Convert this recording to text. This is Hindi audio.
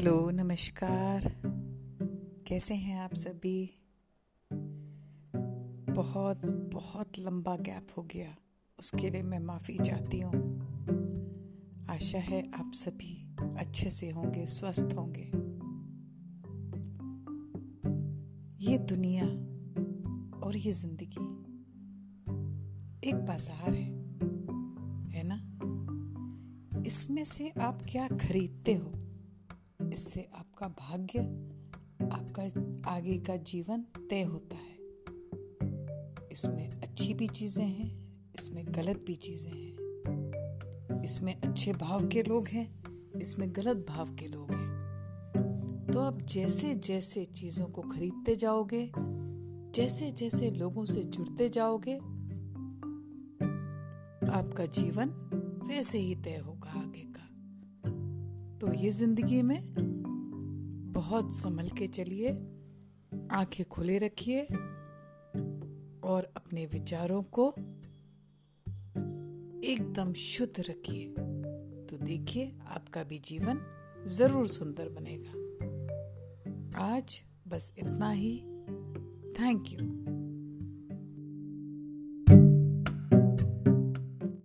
नमस्कार। कैसे हैं आप सभी? बहुत बहुत लंबा गैप हो गया। उसके लिए मैं माफ़ी चाहती हूँ। आशा है आप सभी अच्छे से होंगे स्वस्थ होंगे। ये दुनिया और ये ज़िंदगी एक बाज़ार है है ना? इसमें से आप क्या खरीदते हो? इससे आपका भाग्य, आपका आगे का जीवन तय होता है। इसमें अच्छी भी चीज़ें हैं, इसमें गलत भी चीज़ें हैं। इसमें अच्छे भाव के लोग हैं, इसमें गलत भाव के लोग हैं। तो आप जैसे जैसे चीज़ों को खरीदते जाओगे, जैसे जैसे लोगों से जुड़ते जाओगे, आपका जीवन वैसे ही तय होगा। तो ये ज़िंदगी में बहुत संभल के चलिए, आँखें खुले रखिए और अपने विचारों को एकदम शुद्ध रखिए। तो देखिए, आपका भी जीवन ज़रूर सुंदर बनेगा। आज बस इतना ही। Thank you